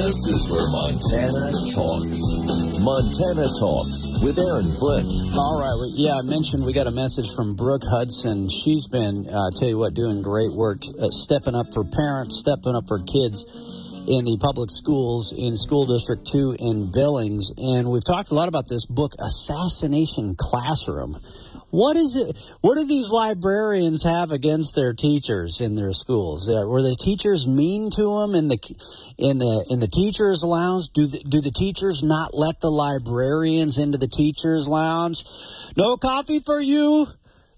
This is where Montana talks. Montana Talks with Aaron Flint. All right. Well, yeah, I mentioned we got a message from Brooke Hudson. She's been, uh, tell you what, doing great work, uh, stepping up for parents, stepping up for kids in the public schools in School District 2 in Billings. And we've talked a lot about this book, Assassination Classroom. What is it? What do these librarians have against their teachers in their schools? Uh, were the teachers mean to them in the in the in the teachers' lounge? Do the, do the teachers not let the librarians into the teachers' lounge? No coffee for you.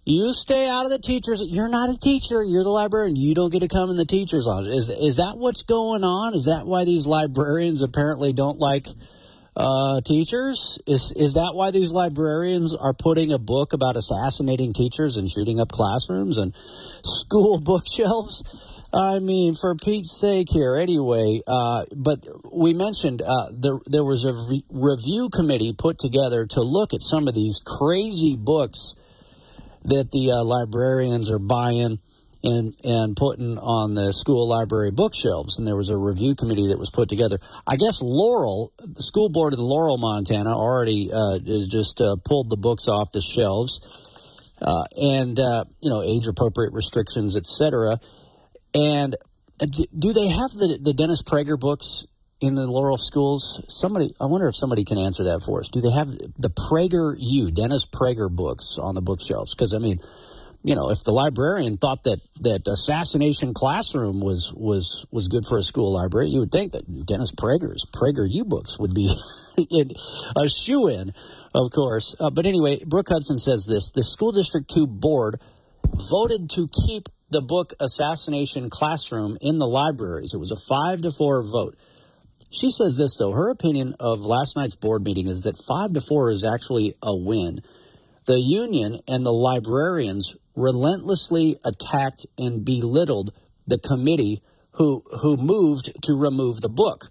You stay out of the teachers. You're not a teacher. You're the librarian. You don't get to come in the teachers' lounge. Is is that what's going on? Is that why these librarians apparently don't like? Uh, teachers? Is is that why these librarians are putting a book about assassinating teachers and shooting up classrooms and school bookshelves? I mean, for Pete's sake, here anyway. Uh, but we mentioned uh, there there was a re- review committee put together to look at some of these crazy books that the uh, librarians are buying and and putting on the school library bookshelves. And there was a review committee that was put together. I guess Laurel, the school board in Laurel, Montana, already uh, has just uh, pulled the books off the shelves, uh, and uh, you know age appropriate restrictions, etc. And uh, do they have the the Dennis Prager books? In the Laurel schools, somebody, I wonder if somebody can answer that for us. Do they have the Prager U, Dennis Prager books on the bookshelves? Because, I mean, you know, if the librarian thought that that assassination classroom was was was good for a school library, you would think that Dennis Prager's Prager U books would be a shoe in, of course. Uh, but anyway, Brooke Hudson says this: the school district two board voted to keep the book Assassination Classroom in the libraries. It was a five to four vote. She says this though: her opinion of last night's board meeting is that five to four is actually a win. The union and the librarians relentlessly attacked and belittled the committee who, who moved to remove the book.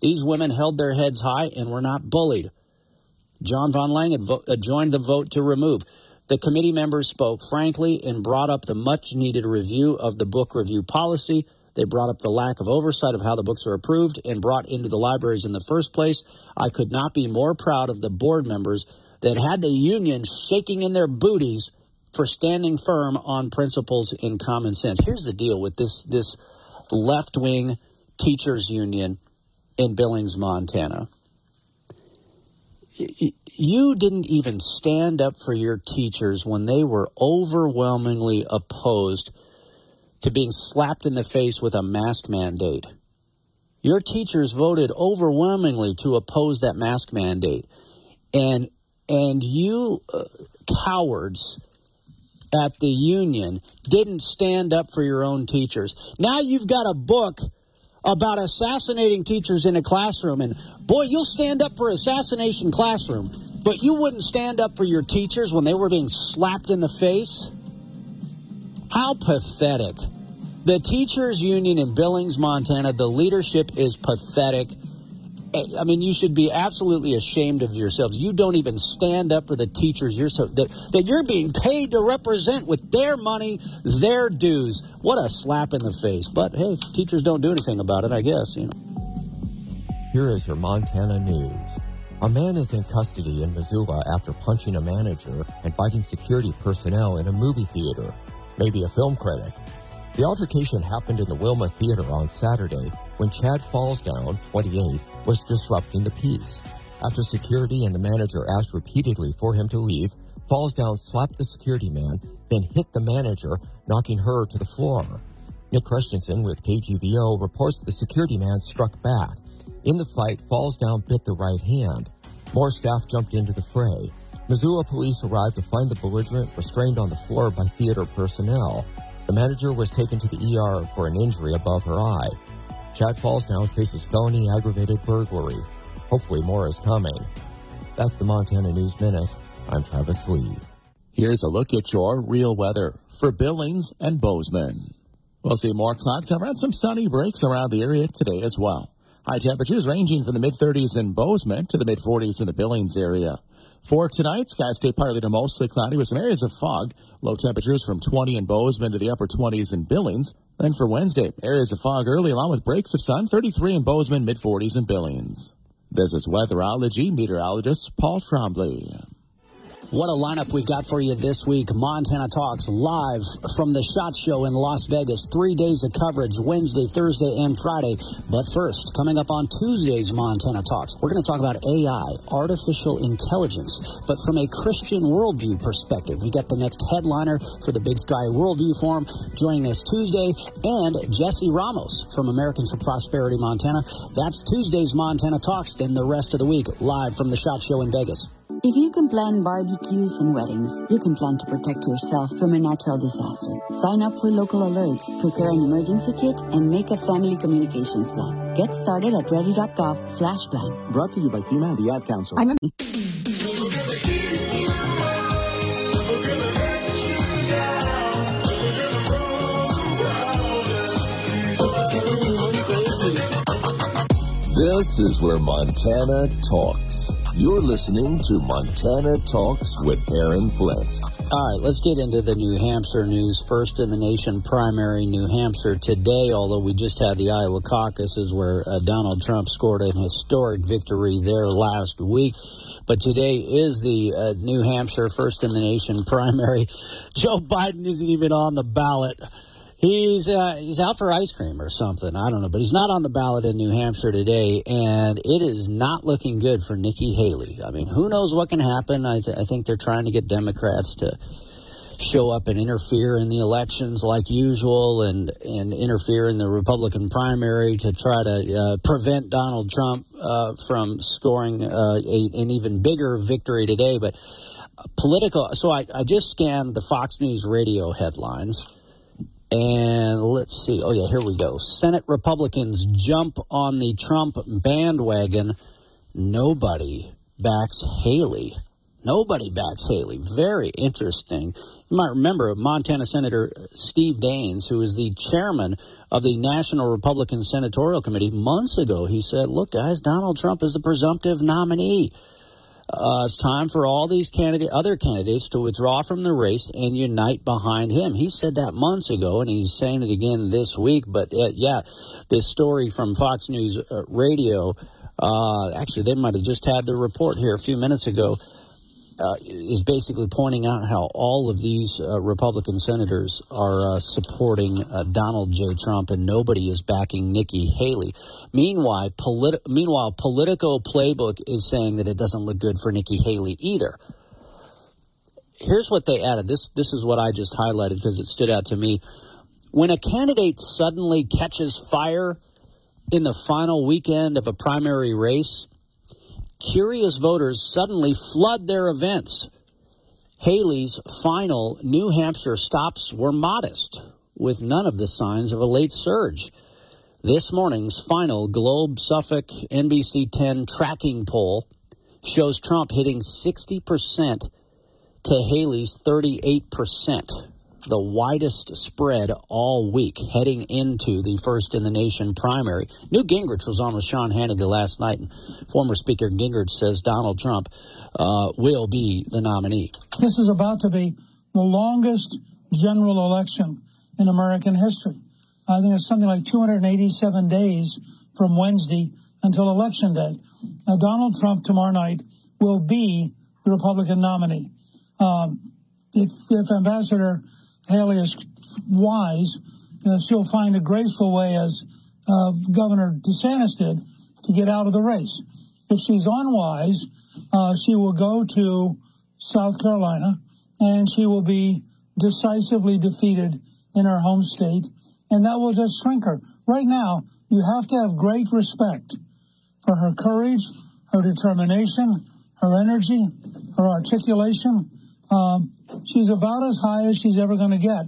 These women held their heads high and were not bullied. John von Lang had, vo- uh, joined the vote to remove. The committee members spoke frankly and brought up the much needed review of the book review policy. They brought up the lack of oversight of how the books are approved and brought into the libraries in the first place. I could not be more proud of the board members that had the union shaking in their booties for standing firm on principles and common sense. Here's the deal with this this left wing teachers union in Billings, Montana. You didn't even stand up for your teachers when they were overwhelmingly opposed to being slapped in the face with a mask mandate. Your teachers voted overwhelmingly to oppose that mask mandate. And and you uh, cowards at the union didn't stand up for your own teachers. Now you've got a book about assassinating teachers in a classroom, and boy, you'll stand up for assassination classroom, but you wouldn't stand up for your teachers when they were being slapped in the face? How pathetic. The teachers union in Billings, Montana, the leadership is pathetic I mean, you should be absolutely ashamed of yourselves. You don't even stand up for the teachers you're so, that, that you're being paid to represent with their money, their dues. What a slap in the face. But hey, teachers don't do anything about it, I guess. You know. Here is your Montana news. A man is in custody in Missoula after punching a manager and biting security personnel in a movie theater. Maybe a film critic. The altercation happened in the Wilma Theater on Saturday when Chad Fallsdown, 28, was disrupting the peace. After security and the manager asked repeatedly for him to leave, Fallsdown slapped the security man, then hit the manager, knocking her to the floor. Nick Christensen with KGVO reports the security man struck back. In the fight, Fallsdown bit the right hand. More staff jumped into the fray. Missoula police arrived to find the belligerent restrained on the floor by theater personnel. The manager was taken to the ER for an injury above her eye. Chad Fallsdown faces felony aggravated burglary. Hopefully, more is coming. That's the Montana News Minute. I'm Travis Lee. Here's a look at your real weather for Billings and Bozeman. We'll see more cloud cover and some sunny breaks around the area today as well. High temperatures ranging from the mid 30s in Bozeman to the mid 40s in the Billings area. For tonight, skies stay partly to mostly cloudy with some areas of fog. Low temperatures from 20 in Bozeman to the upper 20s in Billings. Then for Wednesday, areas of fog early along with breaks of sun, 33 in Bozeman, mid 40s in Billings. This is weatherology meteorologist Paul Trombley. What a lineup we've got for you this week. Montana Talks live from the SHOT Show in Las Vegas. Three days of coverage Wednesday, Thursday, and Friday. But first, coming up on Tuesday's Montana Talks, we're going to talk about AI, artificial intelligence, but from a Christian worldview perspective. We got the next headliner for the Big Sky Worldview Forum joining us Tuesday, and Jesse Ramos from Americans for Prosperity Montana. That's Tuesday's Montana Talks. Then the rest of the week, live from the SHOT Show in Vegas. If you can plan barbecues and weddings, you can plan to protect yourself from a natural disaster. Sign up for local alerts, prepare an emergency kit, and make a family communications plan. Get started at ready.gov slash plan. Brought to you by FEMA and the Ad Council. I'm a- This is where Montana talks. You're listening to Montana Talks with Aaron Flint. All right, let's get into the New Hampshire news. First in the nation primary, New Hampshire today, although we just had the Iowa caucuses where uh, Donald Trump scored an historic victory there last week. But today is the uh, New Hampshire first in the nation primary. Joe Biden isn't even on the ballot. He's uh, he's out for ice cream or something. I don't know, but he's not on the ballot in New Hampshire today, and it is not looking good for Nikki Haley. I mean, who knows what can happen? I, th- I think they're trying to get Democrats to show up and interfere in the elections like usual, and and interfere in the Republican primary to try to uh, prevent Donald Trump uh, from scoring uh, a, an even bigger victory today. But uh, political. So I, I just scanned the Fox News radio headlines. And let's see. Oh, yeah, here we go. Senate Republicans jump on the Trump bandwagon. Nobody backs Haley. Nobody backs Haley. Very interesting. You might remember Montana Senator Steve Daines, who is the chairman of the National Republican Senatorial Committee, months ago. He said, Look, guys, Donald Trump is the presumptive nominee. Uh, it's time for all these candidate, other candidates to withdraw from the race and unite behind him. He said that months ago, and he's saying it again this week. But uh, yeah, this story from Fox News uh, Radio, uh, actually, they might have just had the report here a few minutes ago. Uh, is basically pointing out how all of these uh, Republican senators are uh, supporting uh, Donald J. Trump and nobody is backing Nikki Haley. Meanwhile, politi- meanwhile, Politico Playbook is saying that it doesn't look good for Nikki Haley either. Here's what they added. This this is what I just highlighted because it stood out to me. When a candidate suddenly catches fire in the final weekend of a primary race, curious voters suddenly flood their events. Haley's final New Hampshire stops were modest, with none of the signs of a late surge. This morning's final Globe Suffolk NBC 10 tracking poll shows Trump hitting 60% to Haley's 38%, the widest spread all week heading into the first in the nation primary. Newt Gingrich was on with Sean Hannity last night, and former Speaker Gingrich says Donald Trump uh, will be the nominee. This is about to be the longest general election in American history. I think it's something like 287 days from Wednesday until Election Day. Now, Donald Trump tomorrow night will be the Republican nominee. Um, if, if Ambassador Haley is wise, uh, she'll find a graceful way, as uh, Governor DeSantis did, to get out of the race. If she's unwise, uh, she will go to South Carolina and she will be decisively defeated in her home state, and that will just shrink her. Right now, you have to have great respect for her courage, her determination, her energy, her articulation. Um, she's about as high as she's ever going to get.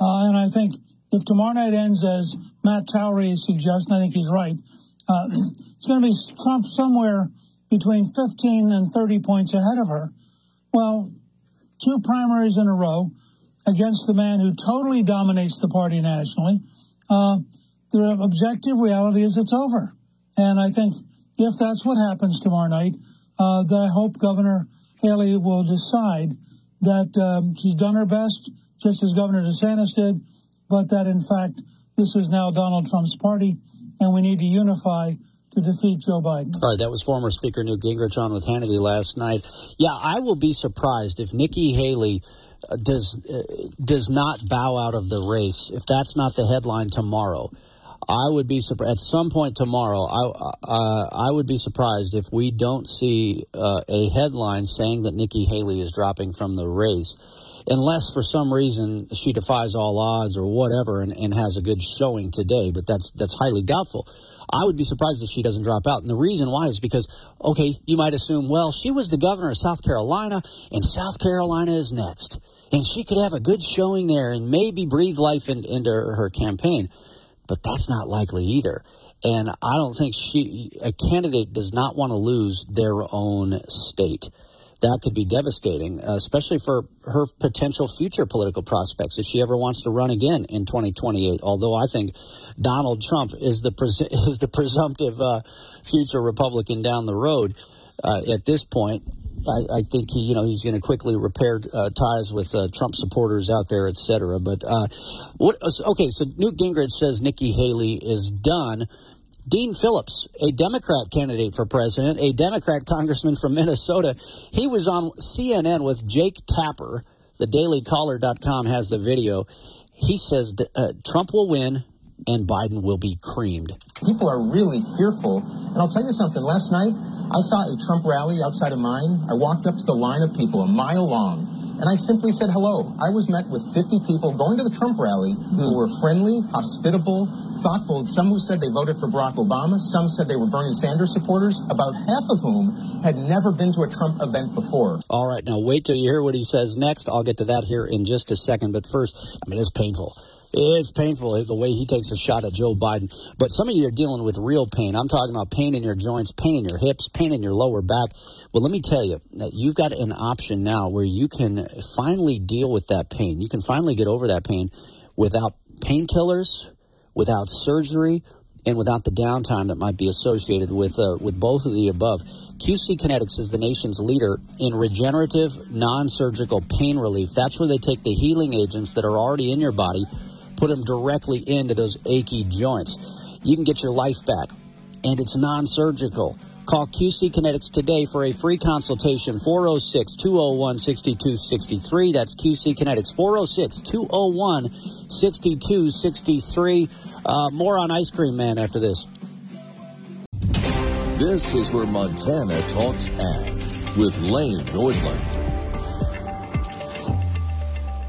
Uh, and I think if tomorrow night ends as Matt Towery suggests, and I think he's right, uh, it's going to be Trump somewhere between 15 and 30 points ahead of her. Well, two primaries in a row against the man who totally dominates the party nationally. Uh, the objective reality is it's over. And I think if that's what happens tomorrow night, uh, that I hope Governor Haley will decide that um, she's done her best, just as Governor DeSantis did, but that in fact this is now Donald Trump's party, and we need to unify to defeat Joe Biden. All right, that was former Speaker Newt Gingrich on with Hannity last night. Yeah, I will be surprised if Nikki Haley uh, does uh, does not bow out of the race. If that's not the headline tomorrow, I would be surprised. At some point tomorrow, I uh, I would be surprised if we don't see uh, a headline saying that Nikki Haley is dropping from the race unless for some reason she defies all odds or whatever and, and, has a good showing today, but that's that's highly doubtful. I would be surprised if she doesn't drop out. And the reason why is because, okay, you might assume, well, she was the governor of South Carolina, and South Carolina is next. And she could have a good showing there and maybe breathe life in, into her campaign. But that's not likely either. And I don't think she, a candidate does not want to lose their own state that could be devastating, especially for her potential future political prospects if she ever wants to run again in 2028. Although I think Donald Trump is the pres- is the presumptive uh, future Republican down the road. Uh, at this point, I, I, think he, you know, he's going to quickly repair uh, ties with uh, Trump supporters out there, et cetera. But uh, what? Okay, so Newt Gingrich says Nikki Haley is done. Dean Phillips, a Democrat candidate for president, a Democrat congressman from Minnesota, he was on CNN with Jake Tapper. The dailycaller.com has the video. He says uh, Trump will win and Biden will be creamed. People are really fearful. And I'll tell you something. Last night, I saw a Trump rally outside of mine. I walked up to the line of people a mile long and I simply said hello. I was met with 50 people going to the Trump rally who were friendly, hospitable, thoughtful. Some who said they voted for Barack Obama, some said they were Bernie Sanders supporters, about half of whom had never been to a Trump event before. All right, now wait till you hear what he says next. I'll get to that here in just a second. But first, I mean, it's painful. It's painful the way he takes a shot at Joe Biden. But some of you are dealing with real pain. I'm talking about pain in your joints, pain in your hips, pain in your lower back. Well, let me tell you that you've got an option now where you can finally deal with that pain. You can finally get over that pain without painkillers, without surgery, and without the downtime that might be associated with uh, with both of the above. QC Kinetics is the nation's leader in regenerative non-surgical pain relief. That's where they take the healing agents that are already in your body put them directly into those achy joints. You can get your life back, and it's non surgical. Call QC Kinetics today for a free consultation 406 201 6263. That's QC Kinetics 406 201 6263. Uh, more on Ice Cream Man after this. This is where Montana talks ag with Lane Nordlund.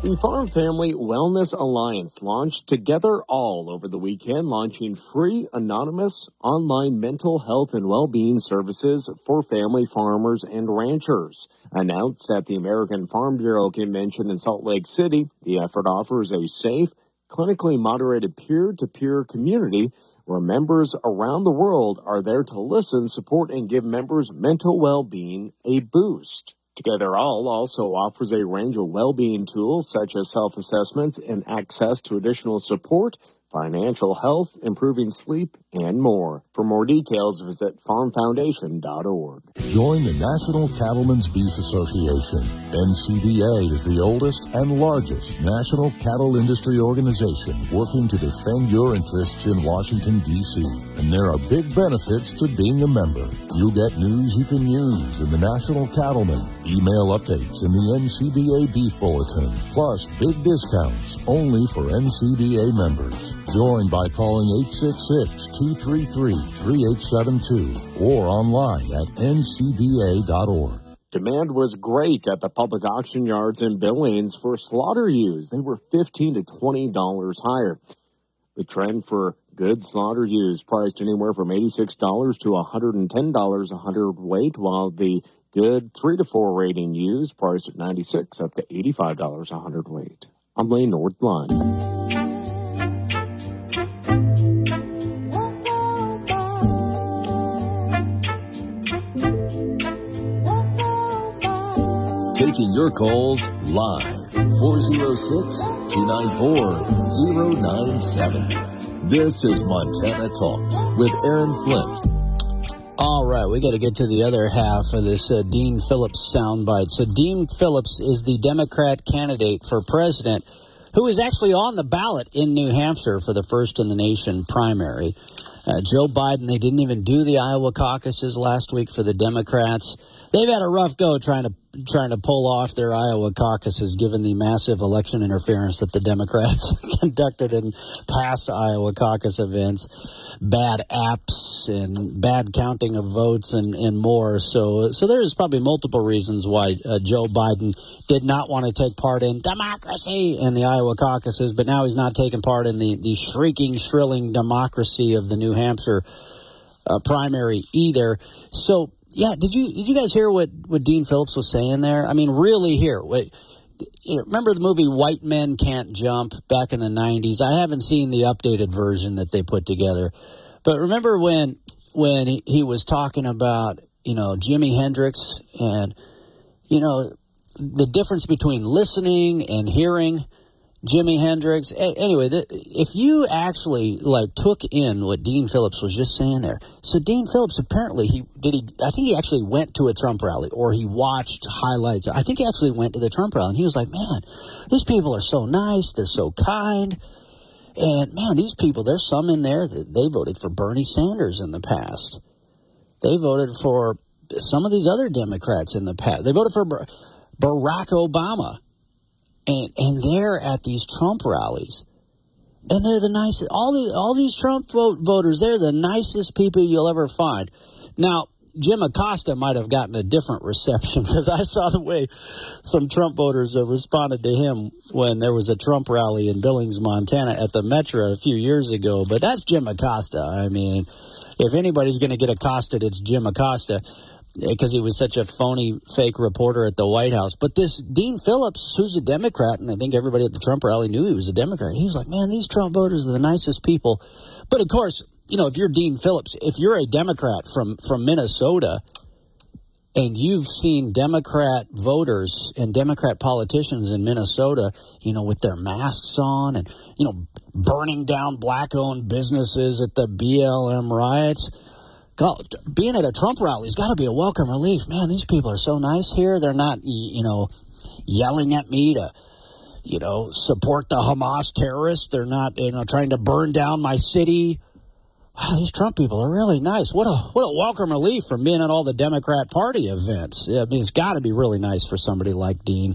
The Farm Family Wellness Alliance launched Togetherall over the weekend, launching free, anonymous, online mental health and well-being services for family farmers and ranchers. Announced at the American Farm Bureau convention in Salt Lake City, the effort offers a safe, clinically moderated peer-to-peer community where members around the world are there to listen, support, and give members' mental well-being a boost. Togetherall also offers a range of well-being tools such as self-assessments and access to additional support financial health, improving sleep, and more. For more details, visit farmfoundation.org. Join the National Cattlemen's Beef Association. NCBA is the oldest and largest national cattle industry organization working to defend your interests in Washington, D.C. And there are big benefits to being a member. You'll get news you can use in the National Cattleman, email updates in the NCBA Beef Bulletin, plus big discounts only for NCBA members. Join by calling 866-233-3872 or online at ncba.org. Demand was great at the public auction yards in Billings for slaughter ewes. They were 15 to $20 higher. The trend for good slaughter ewes priced anywhere from $86 to $110 a hundredweight, while the good 3 to 4 rating ewes priced at 96 up to $85 a hundredweight. I'm Lane Nordlund. Taking your calls live 406 294 0970. This is Montana Talks with Aaron Flint. All right, we got to get to the other half of this uh, Dean Phillips soundbite. So, Dean Phillips is the Democrat candidate for president who is actually on the ballot in New Hampshire for the first in the nation primary. Uh, Joe Biden, they didn't even do the Iowa caucuses last week for the Democrats. They've had a rough go trying to trying to pull off their Iowa caucuses, given the massive election interference that the Democrats conducted in past Iowa caucus events, bad apps and bad counting of votes and, and more. So, so there's probably multiple reasons why uh, Joe Biden did not want to take part in democracy in the Iowa caucuses, but now he's not taking part in the, the shrieking, shrilling democracy of the New Hampshire uh, primary either. So yeah, did you did you guys hear what what Dean Phillips was saying there? I mean, really here. Wait, remember the movie White Men Can't Jump back in the '90s? I haven't seen the updated version that they put together, but remember when when he, he was talking about you know Jimi Hendrix and you know the difference between listening and hearing Jimi Hendrix. A- anyway, if you actually like took in what Dean Phillips was just saying there, so Dean Phillips apparently he did he I think he actually went to a Trump rally or he watched highlights. I think he actually went to the Trump rally and he was like, "Man, these people are so nice. They're so kind." And man, these people, there's some in there that they voted for Bernie Sanders in the past. They voted for some of these other Democrats in the past. They voted for Barack Obama and and they're at these Trump rallies, and they're the nicest. All the all these Trump vote, voters, they're the nicest people you'll ever find. Now, Jim Acosta might have gotten a different reception because I saw the way some Trump voters responded to him when there was a Trump rally in Billings, Montana, at the Metro a few years ago. But that's Jim Acosta. I mean, if anybody's going to get accosted, it's Jim Acosta because he was such a phony, fake reporter at the White House. But this Dean Phillips, who's a Democrat, and I think everybody at the Trump rally knew he was a Democrat, he was like, man, these Trump voters are the nicest people. But of course, you know, if you're Dean Phillips, if you're a Democrat from, from Minnesota, and you've seen Democrat voters and Democrat politicians in Minnesota, you know, with their masks on and, you know, burning down black owned businesses at the BLM riots being at a Trump rally has got to be a welcome relief. Man, these people are so nice here. They're not, you know, yelling at me to, you know, support the Hamas terrorists. They're not, you know, trying to burn down my city. Wow, these Trump people are really nice. What a what a welcome relief from being at all the Democrat Party events. I mean, it's got to be really nice for somebody like Dean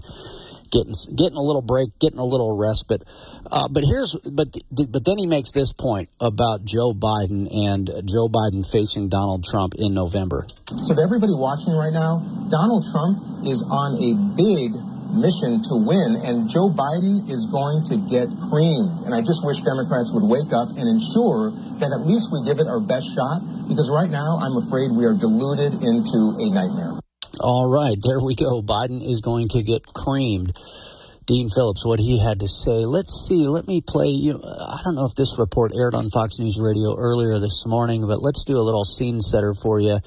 getting getting a little break, getting a little respite. Uh, but here's but but then he makes this point about Joe Biden and Joe Biden facing Donald Trump in November. So to everybody watching right now, Donald Trump is on a big mission to win, and Joe Biden is going to get creamed. And I just wish Democrats would wake up and ensure that at least we give it our best shot, because right now I'm afraid we are deluded into a nightmare. All right, there we go. Biden is going to get creamed. Dean Phillips, what he had to say. Let's see. Let me play. You. I don't know if this report aired on Fox News Radio earlier this morning, but let's do a little scene setter for you.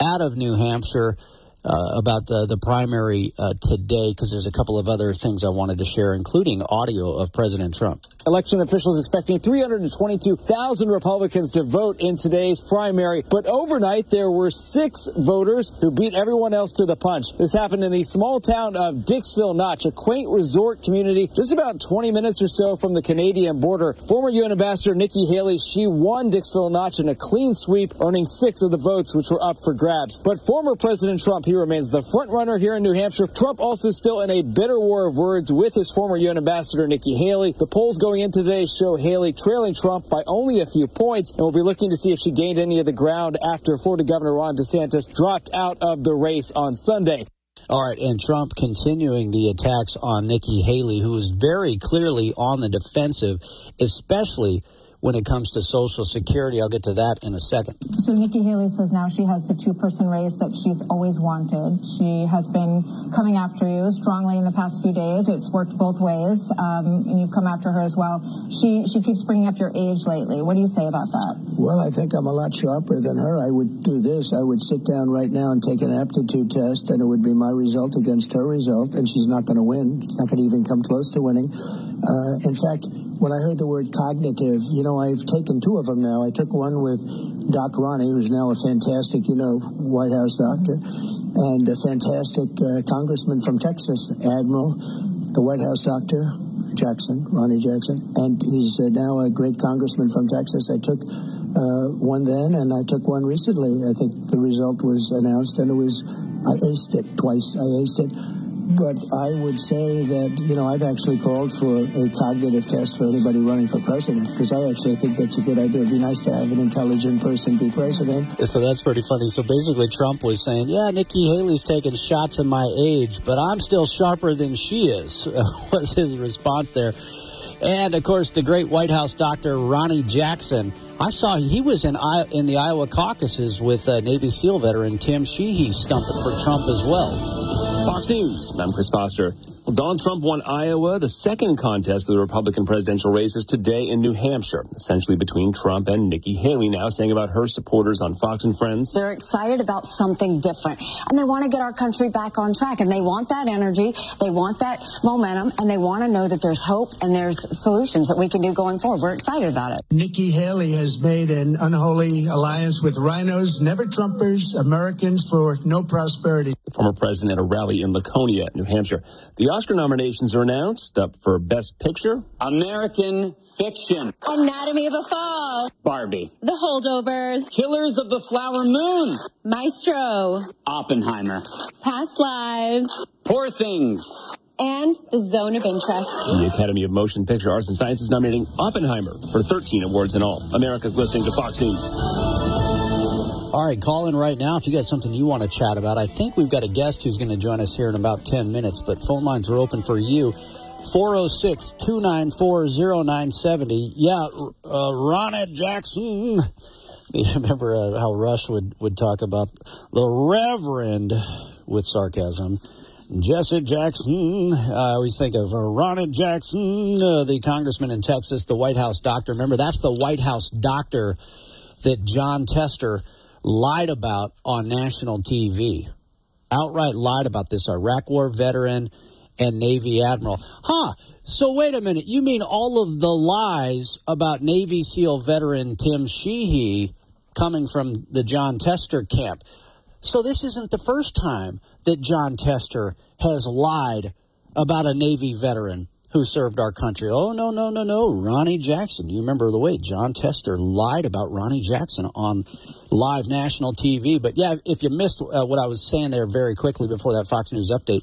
Out of New Hampshire, uh, about the the primary uh, today because there's a couple of other things I wanted to share, including audio of President Trump. Election officials expecting 322,000 Republicans to vote in today's primary, but overnight there were six voters who beat everyone else to the punch. This happened in the small town of Dixville Notch, a quaint resort community just about 20 minutes or so from the Canadian border. Former UN Ambassador Nikki Haley, she won Dixville Notch in a clean sweep, earning six of the votes which were up for grabs. But former President Trump, he remains the front runner here in New Hampshire. Trump also still in a bitter war of words with his former UN Ambassador Nikki Haley. The polls going in today show Haley trailing Trump by only a few points, and we'll be looking to see if she gained any of the ground after Florida Governor Ron DeSantis dropped out of the race on Sunday. All right, and Trump continuing the attacks on Nikki Haley, who is very clearly on the defensive, especially when it comes to Social Security. I'll get to that in a second. So Nikki Haley says now she has the two-person race that she's always wanted. She has been coming after you strongly in the past few days. It's worked both ways, um, and you've come after her as well. She she keeps bringing up your age lately. What do you say about that? Well, I think I'm a lot sharper than her. I would do this. I would sit down right now and take an aptitude test, and it would be my result against her result, and she's not going to win. She's not going to even come close to winning. Uh, in fact, when I heard the word cognitive, you know I've taken two of them now. I took one with Doc Ronnie, who's now a fantastic, you know, White House doctor, and a fantastic uh, congressman from Texas, Admiral, the White House doctor, Jackson, Ronnie Jackson, and he's uh, now a great congressman from Texas. I took uh, one then, and I took one recently. I think the result was announced, and it was I aced it twice. I aced it. But I would say that, you know, I've actually called for a cognitive test for anybody running for president because I actually think that's a good idea. It'd be nice to have an intelligent person be president. So that's pretty funny. So basically, Trump was saying, yeah, Nikki Haley's taking shots at my age, but I'm still sharper than she is, was his response there. And of course, the great White House doctor, Ronnie Jackson. I saw he was in in the Iowa caucuses with uh, Navy SEAL veteran Tim Sheehy stumping for Trump as well. Fox News. I'm Chris Foster. Well, Donald Trump won Iowa. The second contest of the Republican presidential race is today in New Hampshire, essentially between Trump and Nikki Haley now saying about her supporters on Fox and Friends. They're excited about something different and they want to get our country back on track and they want that energy. They want that momentum and they want to know that there's hope and there's solutions that we can do going forward. We're excited about it. Nikki Haley has made an unholy alliance with RINOs, never Trumpers, Americans for no prosperity. The former president at a rally in Laconia, New Hampshire. The Oscar nominations are announced. Up for Best Picture American Fiction, Anatomy of a Fall, Barbie, The Holdovers, Killers of the Flower Moon, Maestro, Oppenheimer, Past Lives, Poor Things. And the Zone of Interest. The Academy of Motion Picture Arts and Sciences nominating Oppenheimer for 13 awards in all. America's listening to Fox News. All right, call in right now if you got something you want to chat about. I think we've got a guest who's going to join us here in about 10 minutes, but phone lines are open for you. 406 294 0970. Yeah, uh, Ronnie Jackson. You remember uh, how Rush would, would talk about the Reverend with sarcasm. Jesse Jackson. I always think of uh, Jackson, uh, the congressman in Texas, the White House doctor. Remember, that's the White House doctor that Jon Tester lied about on national TV. Outright lied about this Iraq War veteran and Navy admiral. Huh. So wait a minute. You mean all of the lies about Navy SEAL veteran Tim Sheehy coming from the Jon Tester camp? So this isn't the first time that Jon Tester has lied about a Navy veteran who served our country. Oh, no, no, no, no. Ronnie Jackson. You remember the way Jon Tester lied about Ronnie Jackson on live national TV. But yeah, if you missed uh, what I was saying there very quickly before that Fox News update,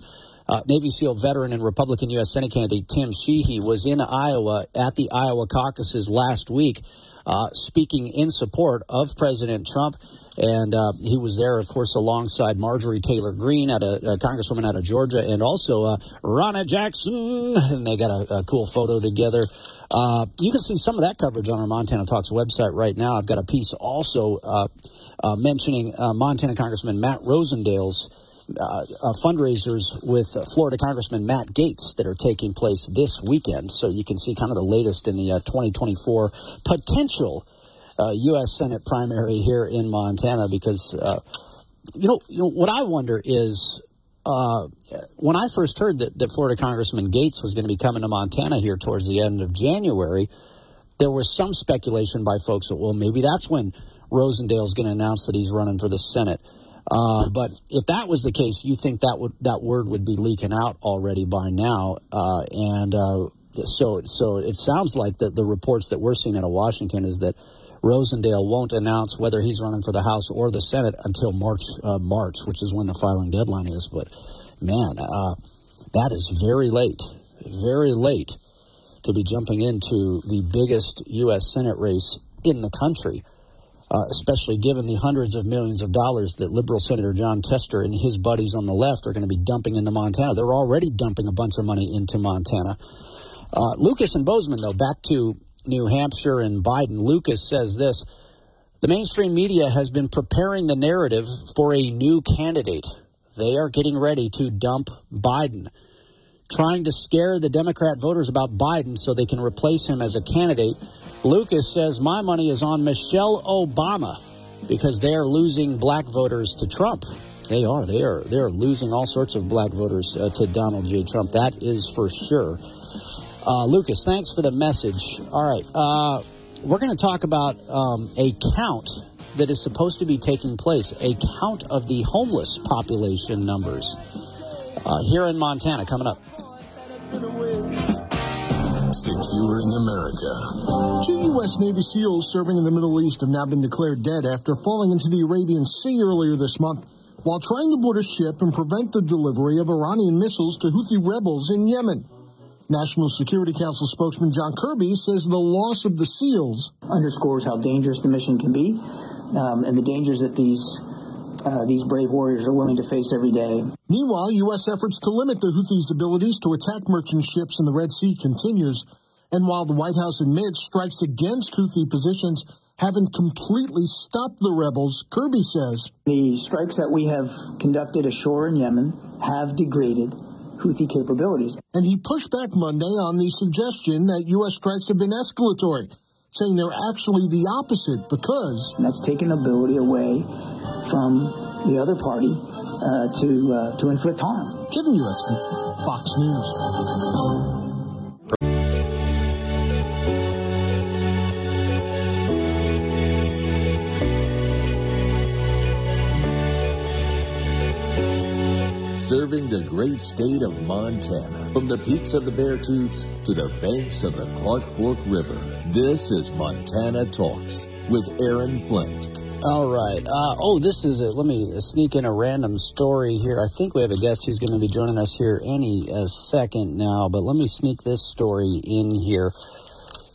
uh, Navy SEAL veteran and Republican U.S. Senate candidate Tim Sheehy was in Iowa at the Iowa caucuses last week, uh, speaking in support of President Trump. And uh, he was there, of course, alongside Marjorie Taylor Greene, a, congresswoman out of Georgia, and also uh, Ronnie Jackson. And they got a, a cool photo together. Uh, you can see some of that coverage on our Montana Talks website right now. I've got a piece also uh, uh, mentioning uh, Montana Congressman Matt Rosendale's uh, uh, fundraisers with Florida Congressman Matt Gaetz that are taking place this weekend. So you can see kind of the latest in the 2024 potential U.S. Senate primary here in Montana because. you know, you know what I wonder is uh, when I first heard that, that Florida Congressman Gaetz was going to be coming to Montana here towards the end of January, there was some speculation by folks that, well, maybe that's when Rosendale's going to announce that he's running for the Senate. Uh, but if that was the case, you think that would that word would be leaking out already by now, uh, and uh, so so it sounds like that the reports that we're seeing out of Washington is that Rosendale won't announce whether he's running for the House or the Senate until March, uh, March, which is when the filing deadline is. But man, uh, that is very late, very late to be jumping into the biggest U.S. Senate race in the country. Uh, especially given the hundreds of millions of dollars that liberal Senator Jon Tester and his buddies on the left are going to be dumping into Montana. They're already dumping a bunch of money into Montana. Uh, Lucas and Bozeman, though, back to New Hampshire and Biden. Lucas says this The mainstream media has been preparing the narrative for a new candidate. They are getting ready to dump Biden, trying to scare the Democrat voters about Biden so they can replace him as a candidate. Lucas says, My money is on Michelle Obama because they are losing black voters to Trump. They are. They are. They are losing all sorts of black voters uh, to Donald J. Trump. That is for sure. Uh, Lucas, thanks for the message. All right. Uh, we're going to talk about um, a count that is supposed to be taking place, a count of the homeless population numbers uh, here in Montana coming up. Securing America. Two U.S. Navy SEALs serving in the Middle East have now been declared dead after falling into the Arabian Sea earlier this month while trying to board a ship and prevent the delivery of Iranian missiles to Houthi rebels in Yemen. National Security Council spokesman John Kirby says the loss of the SEALs underscores how dangerous the mission can be um, and the dangers that these uh, these brave warriors are willing to face every day. Meanwhile, U.S. efforts to limit the Houthis' abilities to attack merchant ships in the Red Sea continues. And while the White House admits strikes against Houthi positions haven't completely stopped the rebels, Kirby says the strikes that we have conducted ashore in Yemen have degraded Houthi capabilities. And he pushed back Monday on the suggestion that U.S. strikes have been escalatory, saying they're actually the opposite because and that's taken ability away from the other party uh, to uh, to inflict harm. Kevin Uletsky, Fox News. Serving the great state of Montana, from the peaks of the Beartooths to the banks of the Clark Fork River. This is Montana Talks with Aaron Flint. All right. Uh, oh, this is it. Let me sneak in a random story here. I think we have a guest who's going to be joining us here any uh, second now, but let me sneak this story in here.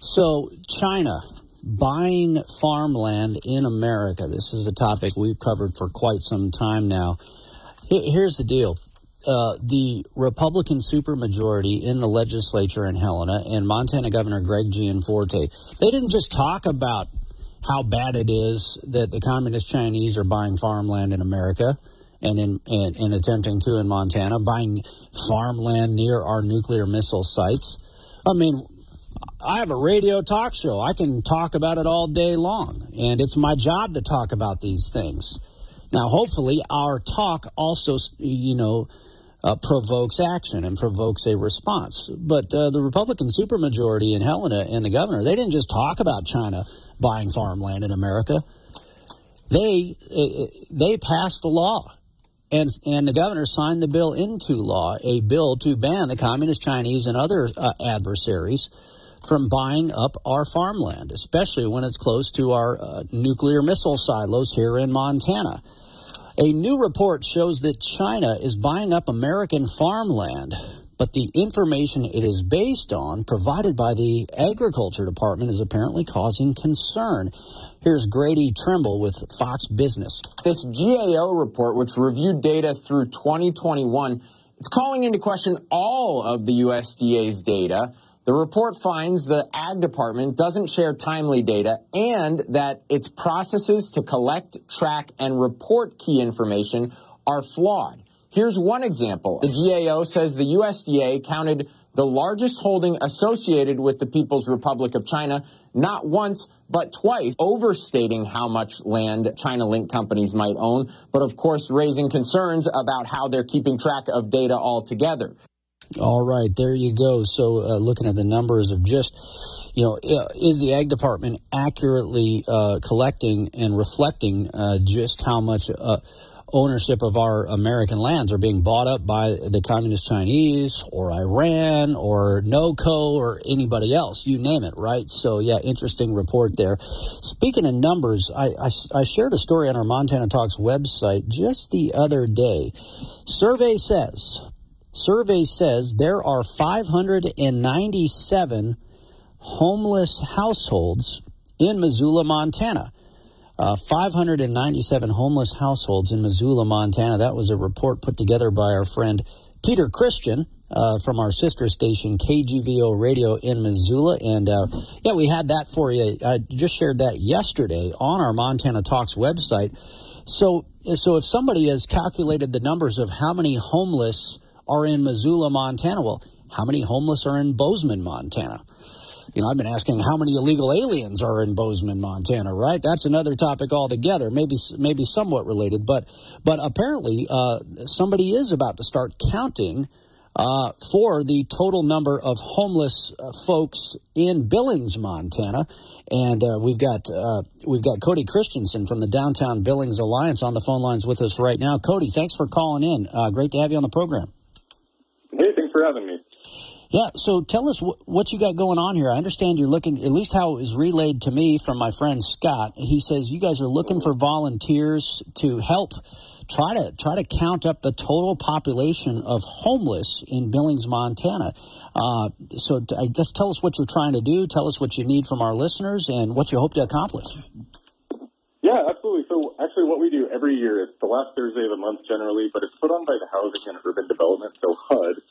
So, China buying farmland in America. This is a topic we've covered for quite some time now. Here's the deal. Uh, the Republican supermajority in the legislature in Helena and Montana Governor Greg Gianforte, they didn't just talk about how bad it is that the communist Chinese are buying farmland in America and in attempting to in Montana, buying farmland near our nuclear missile sites. I mean, I have a radio talk show. I can talk about it all day long, and it's my job to talk about these things. Now, hopefully, our talk also, you know, uh, provokes action and provokes a response. But uh, the Republican supermajority in Helena and the governor, they didn't just talk about China buying farmland in America. They uh, they passed a law, and and the governor signed the bill into law, a bill to ban the communist Chinese and other uh, adversaries from buying up our farmland, especially when it's close to our uh, nuclear missile silos here in Montana. A new report shows that China is buying up American farmland, but the information it is based on, provided by the Agriculture Department, is apparently causing concern. Here's Grady Trimble with Fox Business. This GAO report, which reviewed data through 2021, it's calling into question all of the USDA's data. The report finds the Ag Department doesn't share timely data and that its processes to collect, track, and report key information are flawed. Here's one example. The GAO says the USDA counted the largest holding associated with the People's Republic of China not once, but twice, overstating how much land China Link companies might own, but of course raising concerns about how they're keeping track of data altogether. All right, there you go. So, uh, looking at the numbers of just, you know, is the Ag Department accurately uh, collecting and reflecting uh, just how much uh, ownership of our American lands are being bought up by the Communist Chinese or Iran or NOCO or anybody else? You name it, right? So, yeah, interesting report there. Speaking of numbers, I, I, I shared a story on our Montana Talks website just the other day. Survey says survey says there are 597 homeless households in Missoula, Montana. Uh, 597 homeless households in Missoula, Montana. That was a report put together by our friend Peter Christian uh, from our sister station KGVO Radio in Missoula. And uh, yeah, we had that for you. I just shared that yesterday on our Montana Talks website. So, so if somebody has calculated the numbers of how many homeless are in Missoula, Montana. Well, how many homeless are in Bozeman, Montana? You know, I've been asking how many illegal aliens are in Bozeman, Montana, right? That's another topic altogether, maybe maybe somewhat related, but but apparently uh, somebody is about to start counting uh, for the total number of homeless uh, folks in Billings, Montana. And uh, we've got uh, we've got Kody Christensen from the Downtown Billings Alliance on the phone lines with us right now. Kody, thanks for calling in. Uh, great to have you on the program. Hey, thanks for having me. Yeah, so tell us wh- what you got going on here. I understand you're looking, at least how it was relayed to me from my friend Scott. He says you guys are looking for volunteers to help try to try to count up the total population of homeless in Billings, Montana. Uh, so t- I guess tell us what you're trying to do. Tell us what you need from our listeners and what you hope to accomplish. Yeah, absolutely. So actually what we do every year, it's the last Thursday of the month generally, but it's put on by the Housing and Urban Development, so HUD.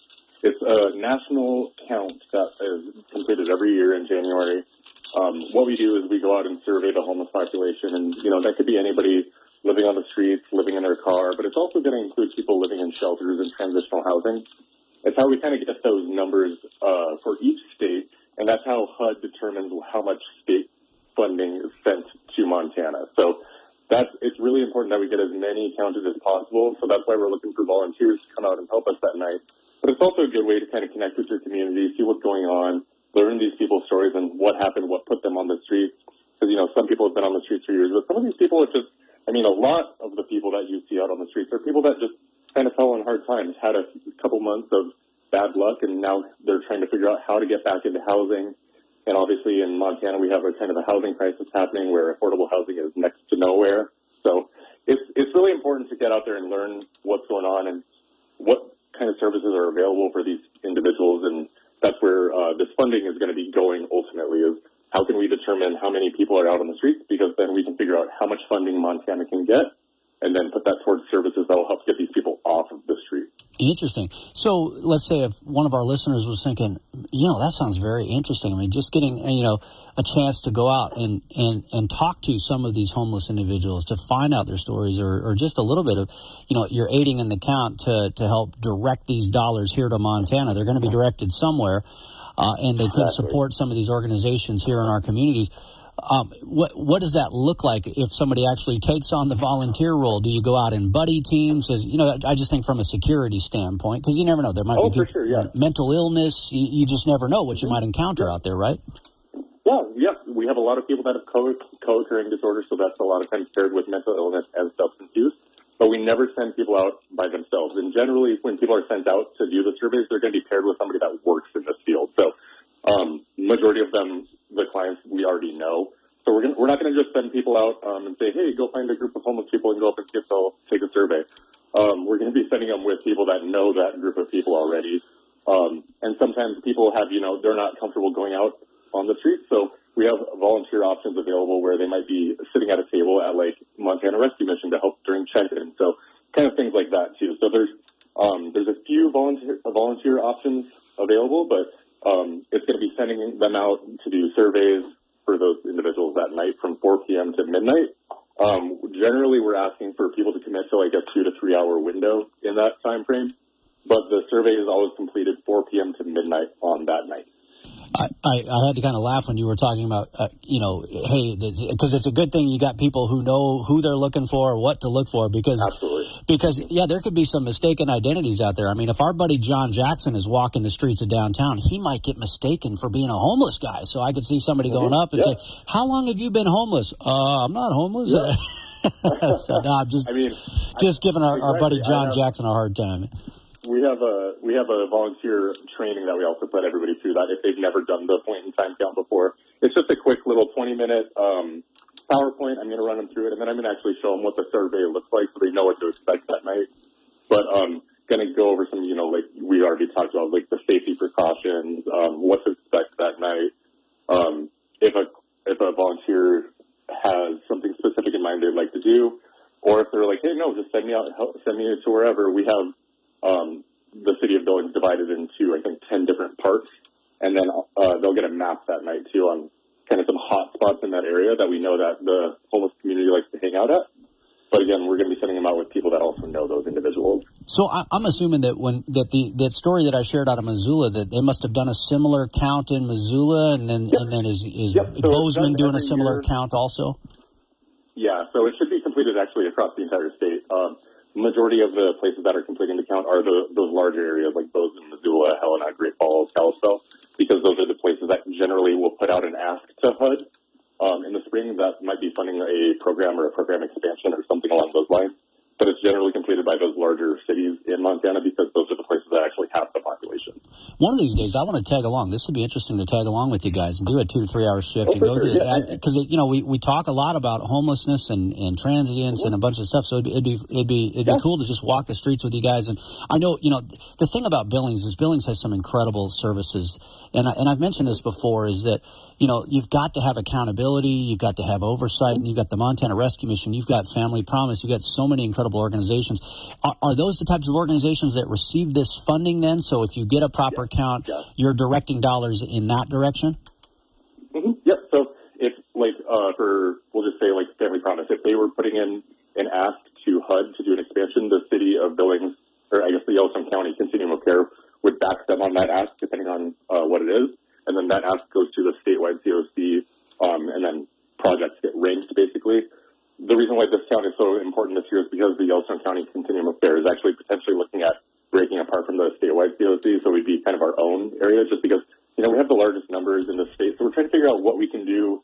It's a national count that is completed every year in January. Um, what we do is we go out and survey the homeless population, and you know that could be anybody living on the streets, living in their car, but it's also going to include people living in shelters and transitional housing. It's how we kind of get those numbers uh, for each state, and that's how HUD determines how much state funding is sent to Montana. So that's it's really important that we get as many counted as possible. So that's why we're looking for volunteers to come out and help us that night. But it's also a good way to kind of connect with your community, see what's going on, learn these people's stories and what happened, what put them on the streets. Because you know some people have been on the streets for years, but some of these people are just I mean, a lot of the people that you see out on the streets are people that just kind of fell on hard times, had a couple months of bad luck, and now they're trying to figure out how to get back into housing. And obviously, in Montana, we have a kind of a housing crisis happening where affordable housing is next to nowhere. So it's it's really important to get out there and learn what's going on and what kind of services are available for these individuals. And that's where uh, this funding is going to be going ultimately is how can we determine how many people are out on the streets? Because then we can figure out how much funding Montana can get and then put that towards services that will help get these people off of the street. Interesting. So let's say if one of our listeners was thinking, you know, that sounds very interesting. I mean, just getting, you know, a chance to go out and, and, and talk to some of these homeless individuals to find out their stories or, or just a little bit of, you know, you're aiding in the count to, to help direct these dollars here to Montana. They're going to be directed somewhere uh, and they could support some of these organizations here in our communities. Um, what what does that look like if somebody actually takes on the volunteer role? Do you go out in buddy teams? As, you know, I just think from a security standpoint, because you never know. There might oh, be people, sure, yeah. mental illness. You, you, just never know what you might encounter out there, right? Yeah, yeah. We have a lot of people that have co co-occurring disorders, so that's a lot of times paired with mental illness and substance use. But we never send people out by themselves. And generally, when people are sent out to do the surveys, they're going to be paired with somebody that works in this field. So, um, majority of them, the clients we already know. So we're gonna, we're not going to just send people out um, and say, hey, go find a group of homeless people and go up and see if they'll take a survey. Um, we're going to be sending them with people that know that group of people already. Um, and sometimes people have, you know, they're not comfortable going out on the streets. So we have volunteer options available where they might be sitting at a table at like Montana Rescue Mission to help during check-in. So kind of things like that too. So there's um, there's a few volunteer volunteer options available, but um, it's going to be sending them out to do surveys for those individuals that night from 4 p.m. to midnight. Um, generally, we're asking for people to commit to like a two to three hour window in that time frame, but the survey is always completed 4 p.m. to midnight on that night. I, I, I, had to kind of laugh when you were talking about, uh, you know, hey, because it's a good thing you got people who know who they're looking for, what to look for, because, Absolutely. because yeah, there could be some mistaken identities out there. I mean, if our buddy John Jackson is walking the streets of downtown, he might get mistaken for being a homeless guy. So I could see somebody mm-hmm. going up and yeah. say, "How long have you been homeless?" Uh, I'm not homeless. Yeah. so, no, I'm just, I mean, just giving our, our buddy John Jackson a hard time we have a we have a volunteer training that we also put everybody through that if they've never done the point in time count before. It's just a quick little 20 minute um, PowerPoint. I'm going to run them through it, and then I'm going to actually show them what the survey looks like so they know what to expect that night. But um, going to go over some, you know, like we already talked about, like the safety precautions, um, what to expect that night. Um, if a if a volunteer has something specific in mind they'd like to do, or if they're like, hey, no, just send me out, send me to wherever. We have um, the city of Billings divided into, I think, 10 different parts. And then uh, they'll get a map that night, too, on kind of some hot spots in that area that we know that the homeless community likes to hang out at. But again, we're going to be sending them out with people that also know those individuals. So I'm assuming that when that the that story that I shared out of Missoula that they must have done a similar count in Missoula, and then yep. and then is is yep. so Bozeman doing a similar year. count also? Yeah, so it should be completed actually across the entire state. Um, majority of the places that are completing the count are the, those larger areas like Bozeman, Missoula, Helena, Great Falls, Kalispell, because those are the places that generally will put out an ask to HUD um, in the spring that might be funding a program or a program expansion or something along those lines but it's generally completed by those larger cities in Montana because those are the places that actually have the population. One of these days, I want to tag along. This would be interesting to tag along with you guys and do a two to three hour shift oh, and go sure. through because yeah. you know we, we talk a lot about homelessness and, and transients and a bunch of stuff. So it'd be it'd be it'd be, it'd yeah. be cool to just walk the streets with you guys. And I know you know the thing about Billings is Billings has some incredible services, and I, and I've mentioned this before is that you know you've got to have accountability, you've got to have oversight, and you've got the Montana Rescue Mission, you've got Family Promise, you've got so many incredible organizations. Are, are, those the types of organizations that receive this funding then? So if you get a proper yeah. count, yeah. you're directing dollars in that direction? Mm-hmm. Yep. So if, like, uh, for, we'll just say, like, Family Promise, if they were putting in an ask to HUD to do an expansion, the city of Billings, or I guess the Yellowstone County Continuum of Care would back them on that ask, depending on uh, what it is. And then that ask goes to the statewide COC, um, and then projects get ranked, basically the reason why this count is so important this year is because the Yellowstone County Continuum of Care is actually potentially looking at breaking apart from the statewide COC, so we'd be kind of our own area, just because you know we have the largest numbers in the state. So we're trying to figure out what we can do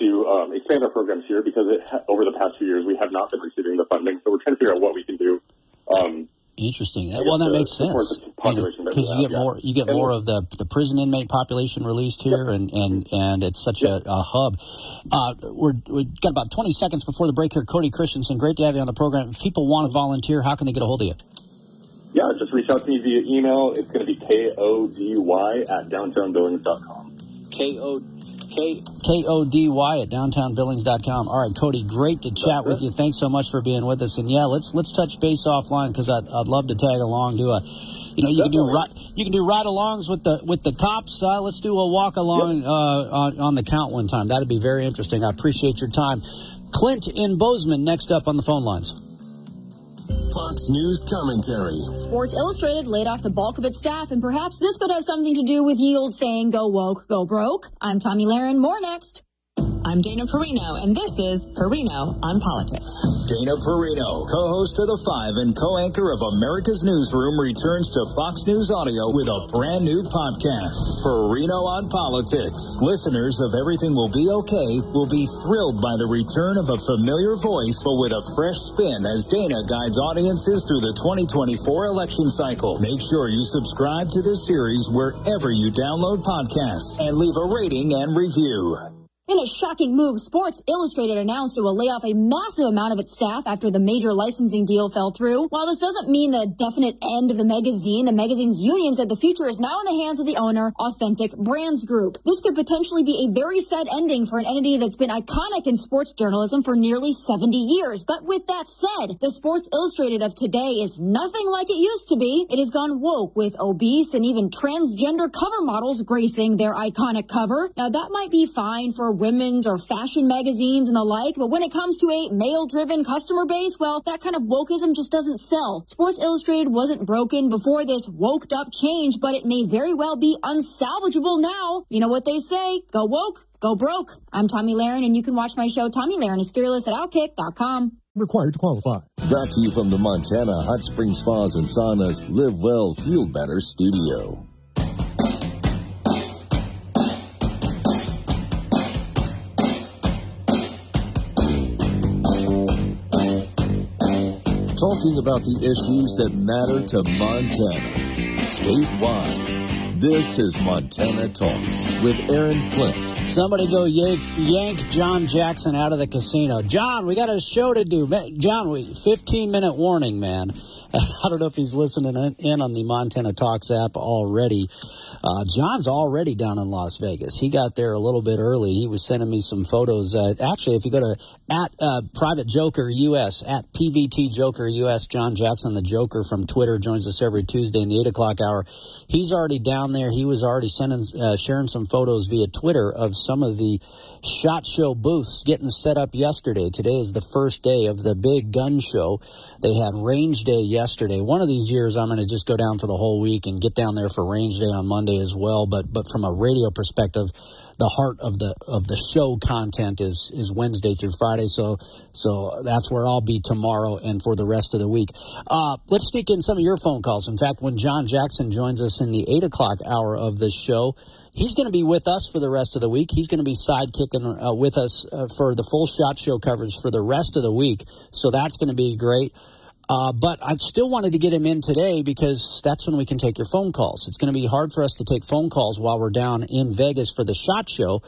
to um, expand our programs here, because it, over the past few years we have not been receiving the funding. So we're trying to figure out what we can do um, Interesting. Well, that makes sense because you, get yeah. more you get and more of the the prison inmate population released here, and and and it's such a, a, hub. Uh, we're we got about twenty seconds before the break here. Kody Christensen, great to have you on the program. If people want to volunteer, how can they get a hold of you? Yeah, just reach out to me via email. It's going to be k o d y at downtownbillings.com. K o K O D Y at downtownbillings.com. All right, Kody, great to chat with you. Thanks so much for being with us. And yeah, let's let's touch base offline because I'd, I'd love to tag along. Do a, you know, you can do ride, you can do ride alongs with the with the cops. Uh, let's do a walk along uh, on, on the count one time. That'd be very interesting. I appreciate your time. Clint in Bozeman next up on the phone lines. Fox News commentary. Sports Illustrated laid off the bulk of its staff, and perhaps this could have something to do with Yield saying go woke, go broke. I'm Tomi Lahren. More next. I'm Dana Perino, and this is Perino on Politics. Dana Perino, co-host of The Five and co-anchor of America's Newsroom, returns to Fox News Audio with a brand new podcast, Perino on Politics. Listeners of Everything Will Be Okay will be thrilled by the return of a familiar voice, but with a fresh spin as Dana guides audiences through the 2024 election cycle. Make sure you subscribe to this series wherever you download podcasts and leave a rating and review. In a shocking move, Sports Illustrated announced it will lay off a massive amount of its staff after the major licensing deal fell through. While this doesn't mean the definite end of the magazine, the magazine's union said the future is now in the hands of the owner, Authentic Brands Group. This could potentially be a very sad ending for an entity that's been iconic in sports journalism for nearly 70 years. But with that said, the Sports Illustrated of today is nothing like it used to be. It has gone woke with obese and even transgender cover models gracing their iconic cover. Now that might be fine for women's or fashion magazines and the like. But when it comes to a male driven customer base, well, that kind of wokeism just doesn't sell. Sports Illustrated wasn't broken before this woked up change, but it may very well be unsalvageable now. You know what they say? Go woke, go broke. I'm Tomi Lahren, and you can watch my show Tomi Lahren is Fearless at Outkick.com. Required to qualify. Brought to you from the Montana Hot Spring Spas and Saunas Live Well, Feel Better studio. Talking about the issues that matter to Montana statewide. This is Montana Talks with Aaron Flint. Somebody go yank, yank John Jackson out of the casino. John, we got a show to do. John, we 15 minute warning, man. I don't know if he's listening in on the Montana Talks app already. Uh, John's already down in Las Vegas. He got there a little bit early. He was sending me some photos. Uh, actually, if you go to at uh, Private Joker US at PVT Joker US, John Jackson, the Joker from Twitter, joins us every Tuesday in the eight o'clock hour. He's already down there. He was already sending uh, sharing some photos via Twitter of some of the SHOT Show booths getting set up yesterday. Today is the first day of the big gun show. They had range day yesterday. One of these years, I'm going to just go down for the whole week and get down there for range day on Monday as well. But but from a radio perspective, the heart of the of the show content is is Wednesday through Friday. So so that's where I'll be tomorrow and for the rest of the week. Uh, let's sneak in some of your phone calls. In fact, when John Jackson joins us in the eight o'clock hour of this show, he's going to be with us for the rest of the week. He's going to be sidekicking uh, with us uh, for the full SHOT Show coverage for the rest of the week. So that's going to be great. Uh, but I still wanted to get him in today because that's when we can take your phone calls. It's going to be hard for us to take phone calls while we're down in Vegas for the SHOT Show.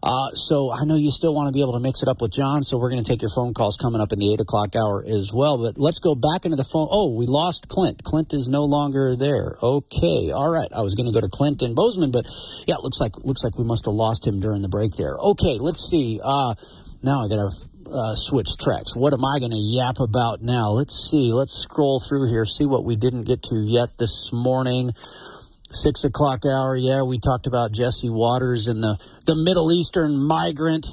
Uh, so I know you still want to be able to mix it up with John, so we're going to take your phone calls coming up in the 8 o'clock hour as well. But let's go back into the phone. Oh, we lost Clint. Clint is no longer there. Okay. All right. I was going to go to Clint and Bozeman, but yeah, it looks like, looks like we must have lost him during the break there. Okay. Let's see. Uh, now I got to uh, switch tracks. What am I going to yap about now? Let's see. Let's scroll through here, see what we didn't get to yet this morning. Six o'clock hour, yeah, we talked about Jesse Watters and the, the Middle Eastern migrant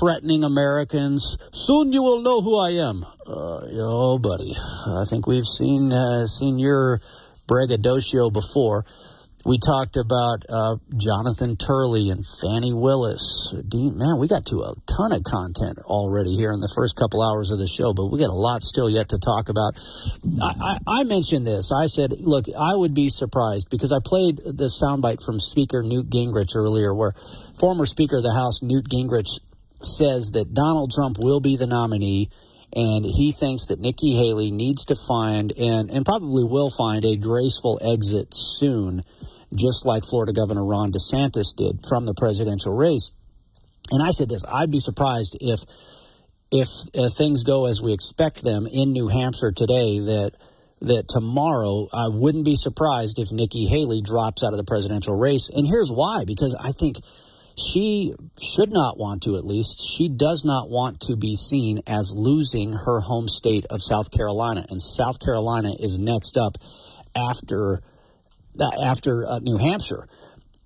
threatening Americans. Soon you will know who I am. Uh, oh, buddy, I think we've seen uh, seen your braggadocio before. We talked about uh, Jonathan Turley and Fani Willis. Dean, man, we got to a ton of content already here in the first couple hours of the show, but we got a lot still yet to talk about. I, I, I mentioned this. I said, look, I would be surprised because I played the soundbite from Speaker Newt Gingrich earlier, where former Speaker of the House Newt Gingrich says that Donald Trump will be the nominee and he thinks that Nikki Haley needs to find and, and probably will find a graceful exit soon just like Florida Governor Ron DeSantis did from the presidential race. And I said this I'd be surprised if if uh, things go as we expect them in New Hampshire today that that tomorrow I wouldn't be surprised if Nikki Haley drops out of the presidential race. And here's why because I think she should not want to at least she does not want to be seen as losing her home state of South Carolina and South Carolina is next up after after uh, New Hampshire.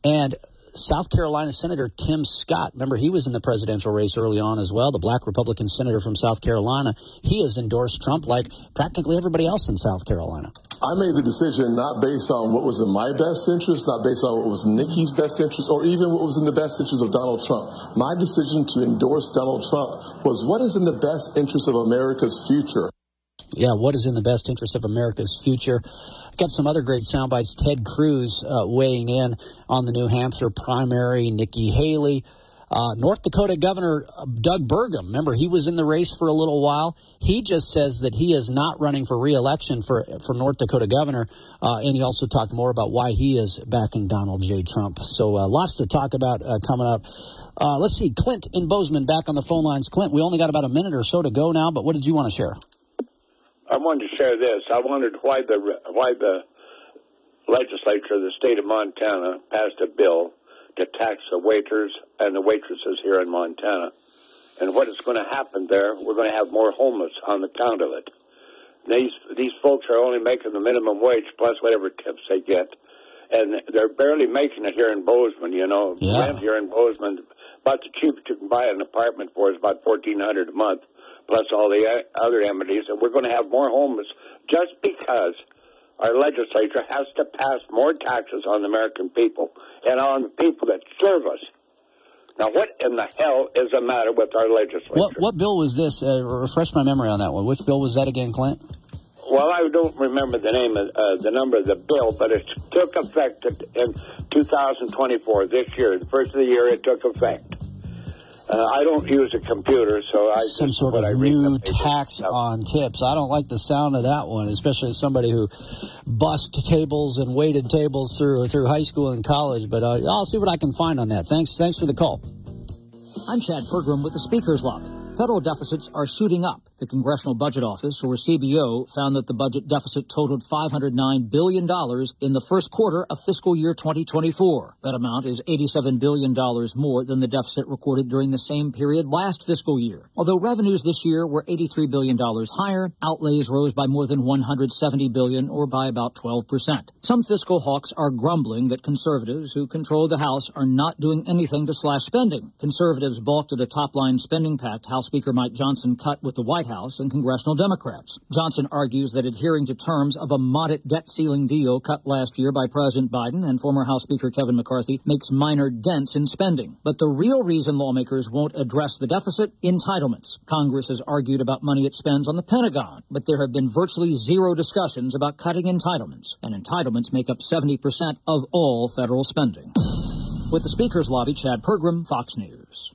And South Carolina Senator Tim Scott, remember he was in the presidential race early on as well, the black Republican senator from South Carolina. He has endorsed Trump like practically everybody else in South Carolina. I made the decision not based on what was in my best interest, not based on what was Nikki's best interest, or even what was in the best interest of Donald Trump. My decision to endorse Donald Trump was what is in the best interest of America's future yeah, what is in the best interest of America's future? Got some other great sound bites. Ted Cruz uh, weighing in on the New Hampshire primary, Nikki Haley. Uh, North Dakota Governor uh, Doug Burgum, remember he was in the race for a little while. He just says that he is not running for reelection for for North Dakota Governor, uh, and he also talked more about why he is backing Donald J. Trump. So uh, lots to talk about uh, coming up. Uh, let's see, Clint in Bozeman back on the phone lines. Clint, we only got about a minute or so to go now, but what did you want to share? I wanted to share this. I wondered why the why the legislature of the state of Montana passed a bill to tax the waiters and the waitresses here in Montana. And what is going to happen there? We're going to have more homeless on account of it. These these folks are only making the minimum wage plus whatever tips they get, and they're barely making it here in Bozeman. You know, yeah. rent here in Bozeman about the cheapest you can buy an apartment for is about fourteen hundred a month plus all the other amenities, and we're going to have more homeless just because our legislature has to pass more taxes on the American people and on the people that serve us. Now, what in the hell is the matter with our legislature? What, what bill was this? Uh, refresh my memory on that one. Which bill was that again, Clint? Well, I don't remember the name of uh, the number of the bill, but it took effect in 2024, this year. The first of the year, it took effect. Uh, I don't use a computer, so I some sort of new tax on tips. I don't like the sound of that one, especially as somebody who bust tables and waited tables through through high school and college. But uh, I'll see what I can find on that. Thanks, thanks for the call. I'm Chad Pergram with the Speakers Lobby. Federal deficits are shooting up. The Congressional Budget Office, or CBO, found that the budget deficit totaled $509 billion in the first quarter of fiscal year 2024. That amount is $87 billion more than the deficit recorded during the same period last fiscal year. Although revenues this year were $83 billion higher, outlays rose by more than 170 billion, or by about 12%. Some fiscal hawks are grumbling that conservatives who control the House are not doing anything to slash spending. Conservatives balked at a top line spending pact House Speaker Mike Johnson cut with the White House House and congressional Democrats. Johnson argues that adhering to terms of a modest debt ceiling deal cut last year by President Biden and former House Speaker Kevin McCarthy makes minor dents in spending. But the real reason lawmakers won't address the deficit, entitlements. Congress has argued about money it spends on the Pentagon, but there have been virtually zero discussions about cutting entitlements, and entitlements make up 70% of all federal spending. With the Speaker's lobby, Chad Pergram, Fox News.